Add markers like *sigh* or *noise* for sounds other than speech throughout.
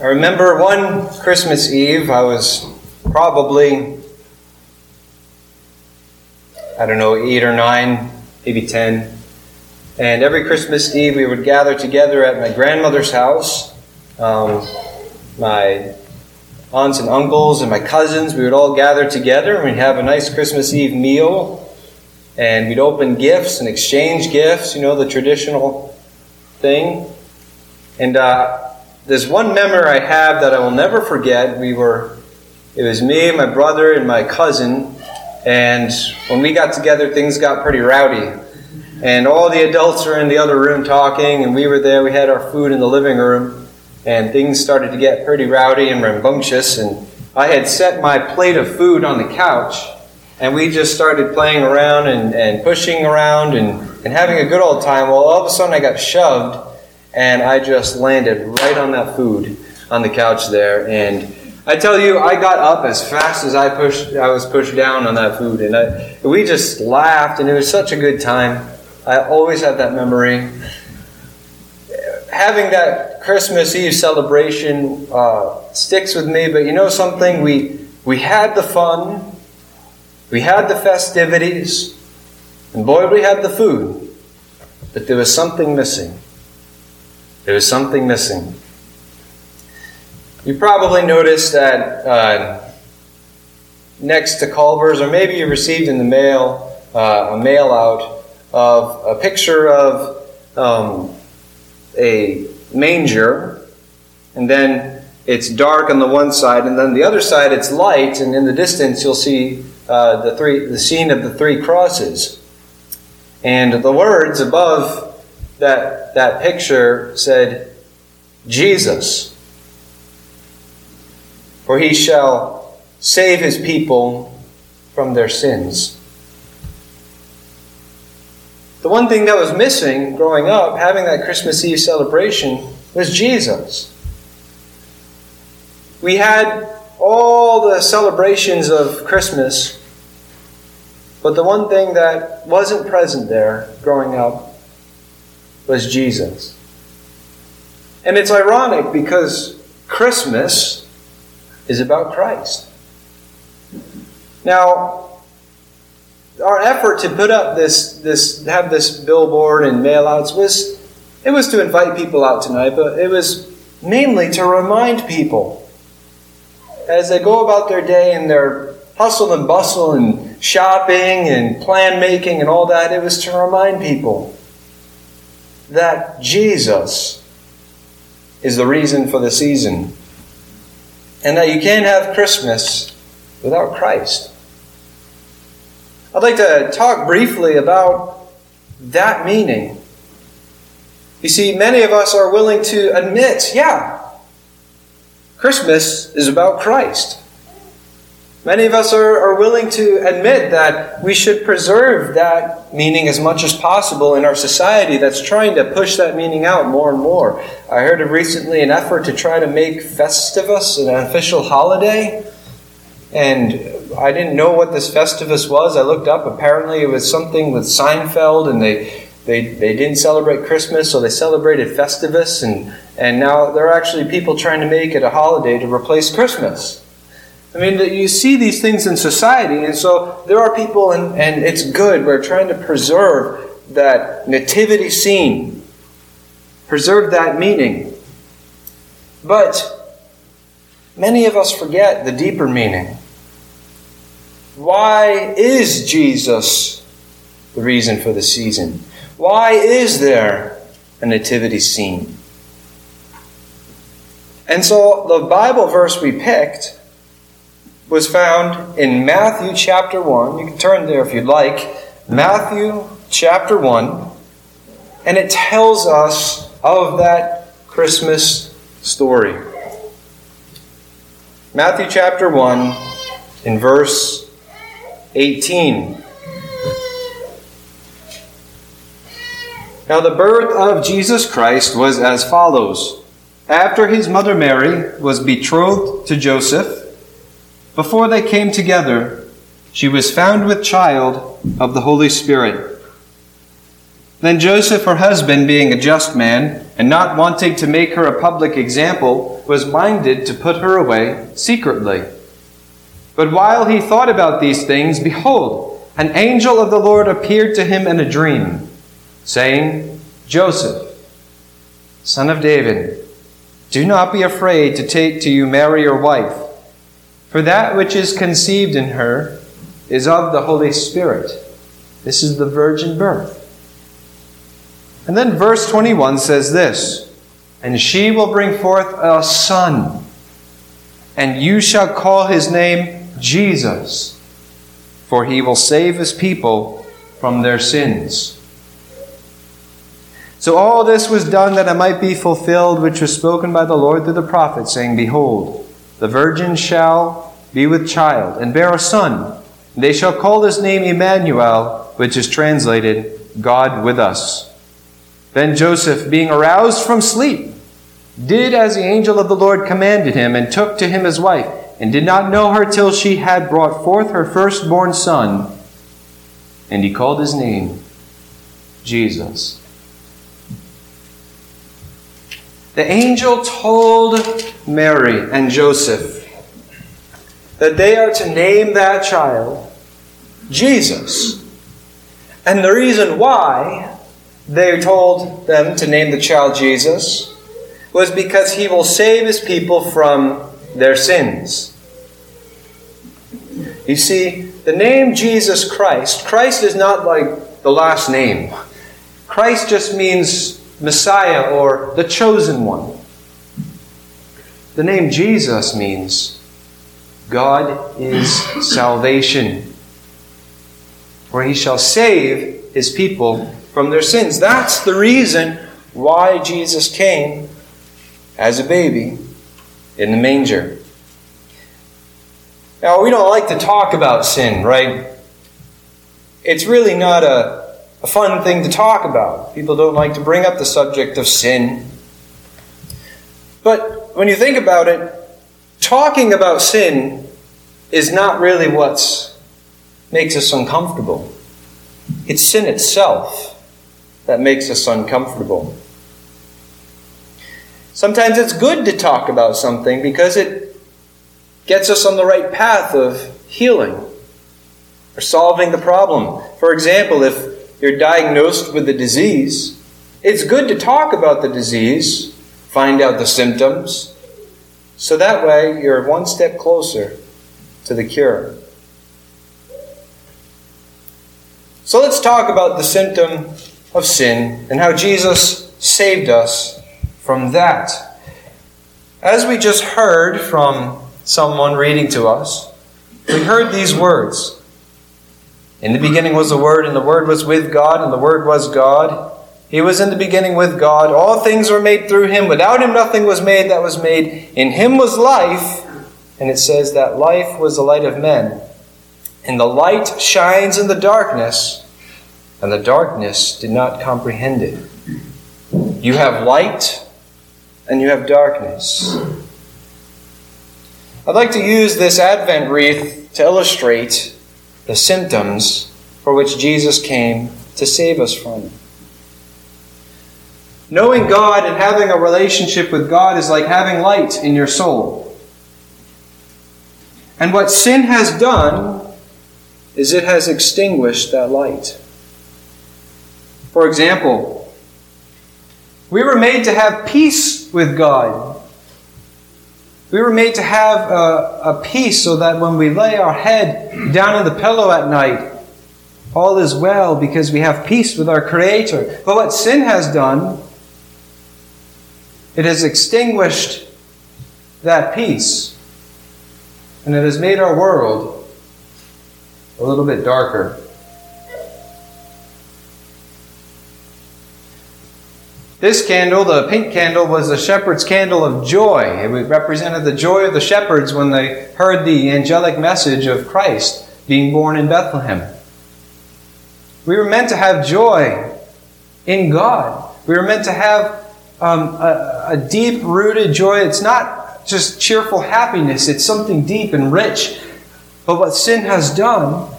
I remember one Christmas Eve, I was probably, I don't know, eight or nine, maybe ten. And every Christmas Eve, we would gather together at my grandmother's house. Um, my aunts and uncles and my cousins, we would all gather together and we'd have a nice Christmas Eve meal. And we'd open gifts and exchange gifts, you know, the traditional thing. And uh, there's one memory I have that I will never forget. We were, it was me, my brother, and my cousin. And when we got together, things got pretty rowdy. And all the adults were in the other room talking, and we were there. We had our food in the living room, and things started to get pretty rowdy and rambunctious. And I had set my plate of food on the couch, and we just started playing around and, and pushing around and, and having a good old time. Well, all of a sudden, I got shoved, and I just landed right on that food on the couch there. And I tell you, I got up as fast as I pushed. I was pushed down on that food, and I, we just laughed, and it was such a good time. I always have that memory. Having that Christmas Eve celebration uh, sticks with me, but you know something? We, we had the fun, we had the festivities, and boy, we had the food, but there was something missing. There was something missing. You probably noticed that uh, next to Culver's, or maybe you received in the mail uh, a mail out of a picture of um, a manger, and then it's dark on the one side, and then the other side it's light, and in the distance you'll see uh, the three the scene of the three crosses, and the words above that that picture said, "Jesus, for he shall save his people from their sins." The one thing that was missing growing up, having that Christmas Eve celebration, was Jesus. We had all the celebrations of Christmas, but the one thing that wasn't present there growing up was Jesus. And it's ironic because Christmas is about Christ. Now, our effort to put up this, this, have this billboard and mail outs was, it was to invite people out tonight, but it was mainly to remind people as they go about their day and their hustle and bustle and shopping and plan making and all that, it was to remind people that Jesus is the reason for the season. And that you can't have Christmas without Christ. I'd like to talk briefly about that meaning. You see, many of us are willing to admit, yeah, Christmas is about Christ. Many of us are, are willing to admit that we should preserve that meaning as much as possible in our society that's trying to push that meaning out more and more. I heard of recently an effort to try to make Festivus an official holiday. And I didn't know what this Festivus was. I looked up. Apparently, it was something with Seinfeld, and they they, they didn't celebrate Christmas, so they celebrated Festivus, and, and now there are actually people trying to make it a holiday to replace Christmas. I mean, you see these things in society, and so there are people, and, and it's good. We're trying to preserve that nativity scene, preserve that meaning. But many of us forget the deeper meaning. Why is Jesus the reason for the season? Why is there a nativity scene? And so the Bible verse we picked was found in Matthew chapter 1. You can turn there if you'd like. Matthew chapter 1. And it tells us of that Christmas story. Matthew chapter 1 in verse 18. Now, the birth of Jesus Christ was as follows. After his mother Mary was betrothed to Joseph, before they came together, she was found with child of the Holy Spirit. Then Joseph, her husband, being a just man and not wanting to make her a public example, was minded to put her away secretly. But while he thought about these things, behold, an angel of the Lord appeared to him in a dream, saying, Joseph, son of David, do not be afraid to take to you Mary your wife, for that which is conceived in her is of the Holy Spirit. This is the virgin birth. And then verse 21 says this And she will bring forth a son, and you shall call his name Jesus, for he will save his people from their sins. So all this was done that it might be fulfilled, which was spoken by the Lord through the prophet, saying, Behold, the virgin shall be with child, and bear a son. They shall call his name Emmanuel, which is translated, God with us. Then Joseph, being aroused from sleep, did as the angel of the Lord commanded him, and took to him his wife, and did not know her till she had brought forth her firstborn son. And he called his name Jesus. The angel told Mary and Joseph that they are to name that child Jesus. And the reason why they told them to name the child Jesus was because he will save his people from their sins. You see, the name Jesus Christ, Christ is not like the last name. Christ just means Messiah or the chosen one. The name Jesus means God is salvation, for he shall save his people from their sins. That's the reason why Jesus came as a baby in the manger. Now, we don't like to talk about sin, right? It's really not a, a fun thing to talk about. People don't like to bring up the subject of sin. But when you think about it, talking about sin is not really what makes us uncomfortable. It's sin itself that makes us uncomfortable. Sometimes it's good to talk about something because it gets us on the right path of healing or solving the problem. For example, if you're diagnosed with a disease, it's good to talk about the disease, find out the symptoms, so that way you're one step closer to the cure. So let's talk about the symptom of sin and how Jesus saved us from that. As we just heard from someone reading to us, we heard these words. In the beginning was the Word, and the Word was with God, and the Word was God. He was in the beginning with God. All things were made through Him. Without Him, nothing was made that was made. In Him was life, and it says that life was the light of men. And the light shines in the darkness, and the darkness did not comprehend it. You have light and you have darkness. I'd like to use this Advent wreath to illustrate the symptoms for which Jesus came to save us from. Knowing God and having a relationship with God is like having light in your soul. And what sin has done is it has extinguished that light. For example, we were made to have peace with God. We were made to have a, a, peace so that when we lay our head down on the pillow at night, all is well because we have peace with our Creator. But what sin has done, it has extinguished that peace. And it has made our world a little bit darker. This candle, the pink candle, was the shepherd's candle of joy. It represented the joy of the shepherds when they heard the angelic message of Christ being born in Bethlehem. We were meant to have joy in God. We were meant to have um, a, a deep rooted joy. It's not just cheerful happiness, it's something deep and rich. But what sin has done,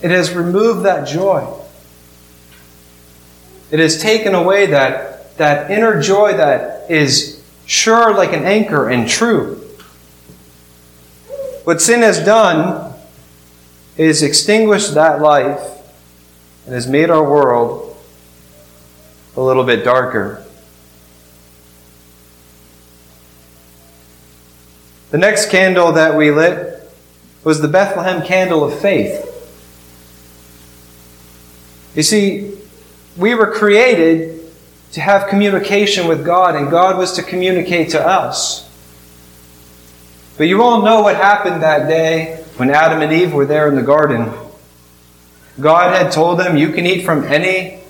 it has removed that joy. It has taken away that that inner joy that is sure like an anchor and true. What sin has done is extinguished that life and has made our world a little bit darker. The next candle that we lit was the Bethlehem candle of faith. You see, we were created to have communication with God, and God was to communicate to us. But you all know what happened that day when Adam and Eve were there in the garden. God had told them, You can eat from any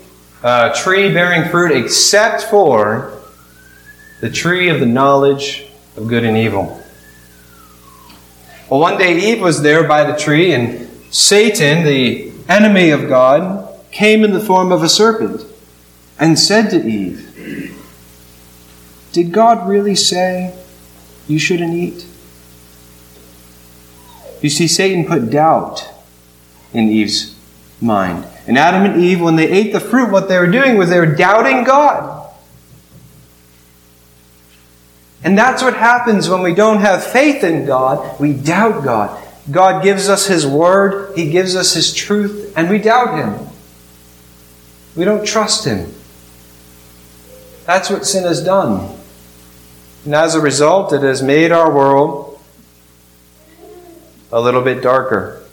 uh, tree bearing fruit except for the tree of the knowledge of good and evil. Well, one day Eve was there by the tree, and Satan, the enemy of God, came in the form of a serpent and said to Eve, Did God really say you shouldn't eat? You see, Satan put doubt in Eve's mind. And Adam and Eve, when they ate the fruit, what they were doing was they were doubting God. And that's what happens when we don't have faith in God. We doubt God. God gives us His Word, He gives us His truth, and we doubt Him. We don't trust Him. That's what sin has done. And as a result, it has made our world a little bit darker.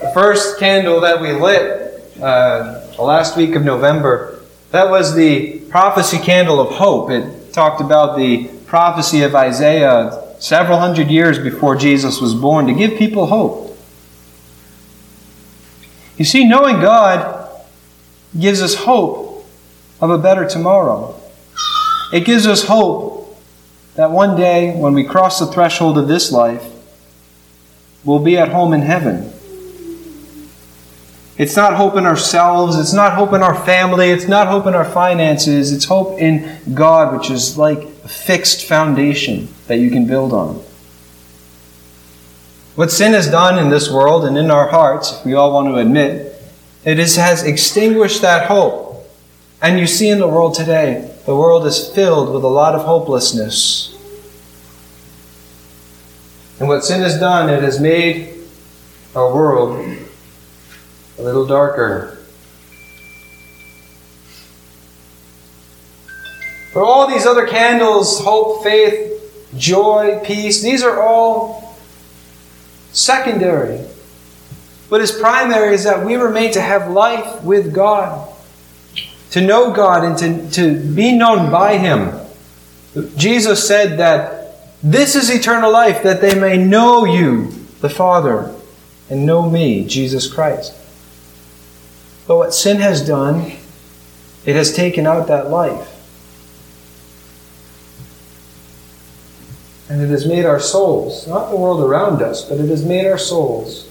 The first candle that we lit uh, last week of November that was the prophecy candle of hope. It talked about the prophecy of Isaiah several hundred years before Jesus was born to give people hope. You see, knowing God gives us hope of a better tomorrow. It gives us hope that one day, when we cross the threshold of this life, we'll be at home in heaven. It's not hope in ourselves. It's not hope in our family. It's not hope in our finances. It's hope in God, which is like a fixed foundation that you can build on. What sin has done in this world and in our hearts, if we all want to admit, it is, has extinguished that hope. And you see in the world today, the world is filled with a lot of hopelessness. And what sin has done, it has made our world a little darker. But all these other candles hope, faith, joy, peace these are all secondary. What is primary is that we were made to have life with God, to know God and to, to be known by Him. Jesus said that this is eternal life, that they may know you, the Father, and know me, Jesus Christ. But what sin has done, it has taken out that life. And it has made our souls, not the world around us, but it has made our souls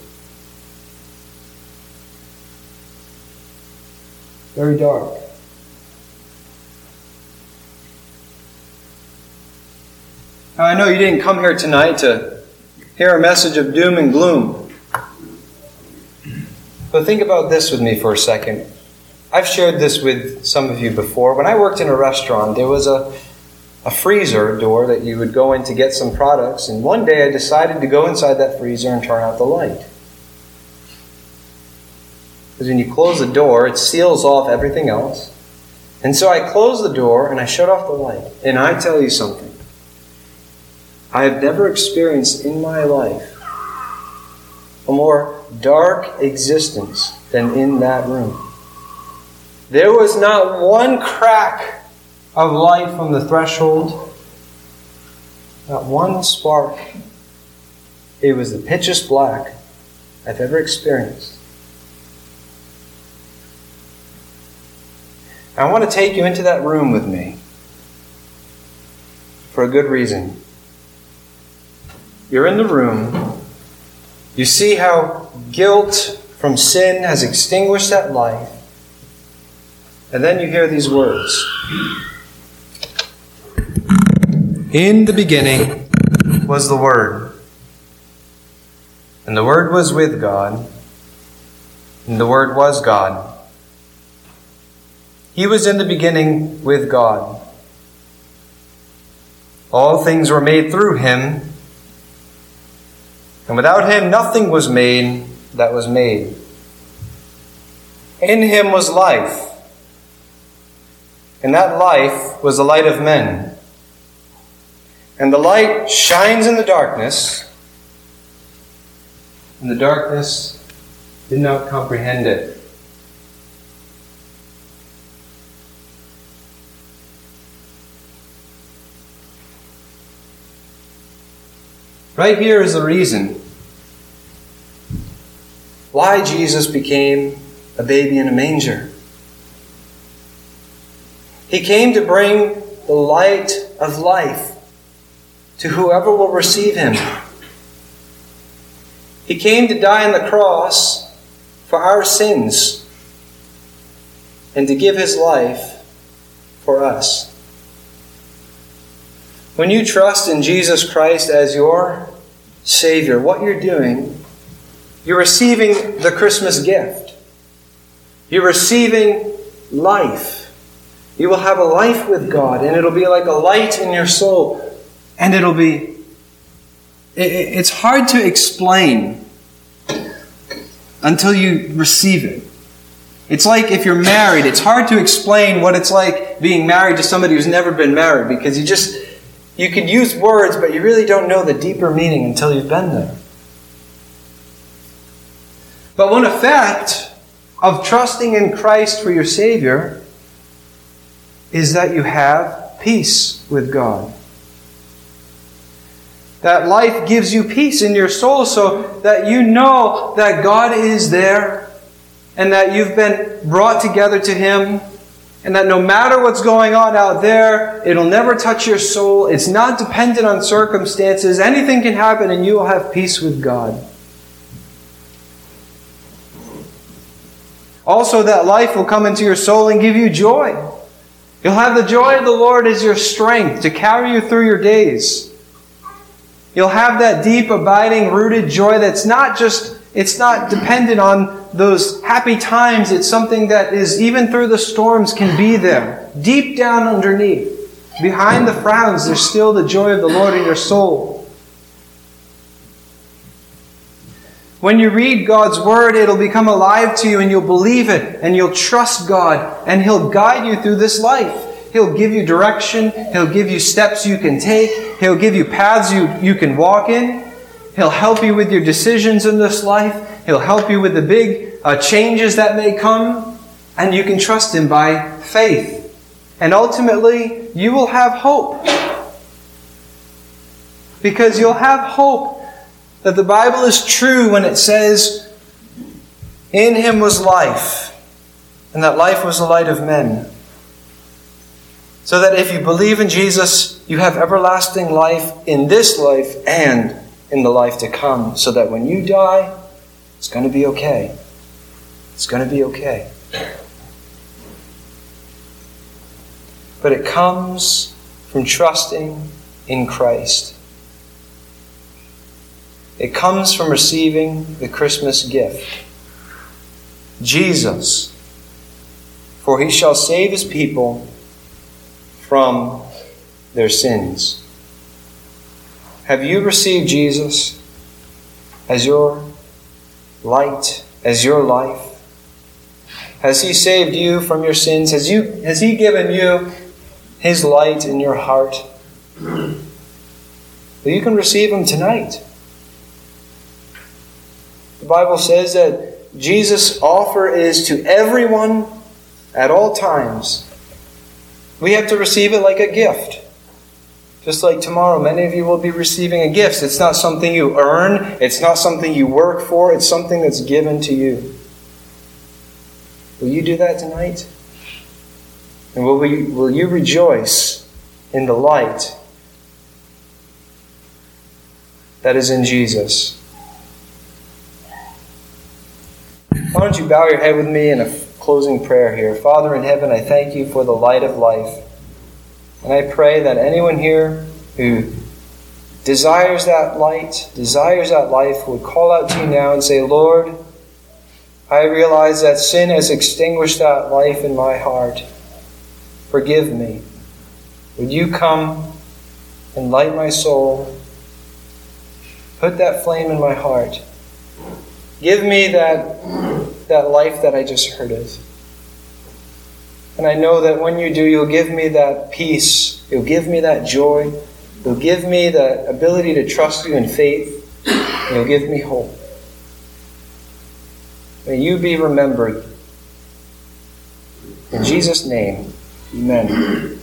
very dark. Now, I know you didn't come here tonight to hear a message of doom and gloom. But think about this with me for a second. I've shared this with some of you before. When I worked in a restaurant, there was a, a freezer door that you would go in to get some products, and one day I decided to go inside that freezer and turn out the light. Because when you close the door, it seals off everything else. And so I closed the door and I shut off the light. And I tell you something. I have never experienced in my life a more dark existence than in that room. There was not one crack of light from the threshold, not one spark. It was the pitchiest black I've ever experienced. I want to take you into that room with me for a good reason. You're in the room you see how guilt from sin has extinguished that life. And then you hear these words In the beginning was the Word, and the Word was with God, And the Word was God. He was in the beginning with God. All things were made through him, and without him nothing was made that was made. In him was life, and that life was the light of men. And the light shines in the darkness, and the darkness did not comprehend it. Right here is the reason why Jesus became a baby in a manger. He came to bring the light of life to whoever will receive him. He came to die on the cross for our sins and to give his life for us. When you trust in Jesus Christ as your Savior, what you're doing, you're receiving the Christmas gift. You're receiving life. You will have a life with God, and it'll be like a light in your soul. And it'll be. It's hard to explain until you receive it. It's like if you're married, it's hard to explain what it's like being married to somebody who's never been married because you just you can use words, but you really don't know the deeper meaning until you've been there. But one effect of trusting in Christ for your Savior is that you have peace with God. That life gives you peace in your soul so that you know that God is there and that you've been brought together to Him and that no matter what's going on out there, it'll never touch your soul. It's not dependent on circumstances. Anything can happen, and you will have peace with God. Also, that life will come into your soul and give you joy. You'll have the joy of the Lord as your strength to carry you through your days. You'll have that deep, abiding, rooted joy that's not just, it's not dependent on those happy times, it's something that is, even through the storms, can be there. Deep down underneath, behind the frowns, there's still the joy of the Lord in your soul. When you read God's Word, it'll become alive to you and you'll believe it and you'll trust God and He'll guide you through this life. He'll give you direction. He'll give you steps you can take. He'll give you paths you, you can walk in. He'll help you with your decisions in this life. He'll help you with the big uh, changes that may come. And you can trust Him by faith. And ultimately, you will have hope. Because you'll have hope that the Bible is true when it says, In Him was life, and that life was the light of men. So that if you believe in Jesus, you have everlasting life in this life and in the life to come. So that when you die, it's going to be okay. It's going to be okay. But it comes from trusting in Christ. It comes from receiving the Christmas gift Jesus. For he shall save his people from their sins. Have you received Jesus as your light, as your life? Has he saved you from your sins? Has, you, has he given you his light in your heart? *clears throat* Well, you can receive him tonight. The Bible says that Jesus' offer is to everyone at all times. We have to receive it like a gift. Just like tomorrow, many of you will be receiving a gift. It's not something you earn, it's not something you work for, it's something that's given to you. Will you do that tonight? And will, we, will you rejoice in the light that is in Jesus? Why don't you bow your head with me in a closing prayer here? Father in heaven, I thank you for the light of life. And I pray that anyone here who desires that light, desires that life, would call out to you now and say, Lord, I realize that sin has extinguished that life in my heart. Forgive me. Would you come and light my soul? Put that flame in my heart. Give me that, that life that I just heard of. And I know that when you do, you'll give me that peace. You'll give me that joy. You'll give me the ability to trust you in faith. You'll give me hope. May you be remembered. In Jesus' name, amen.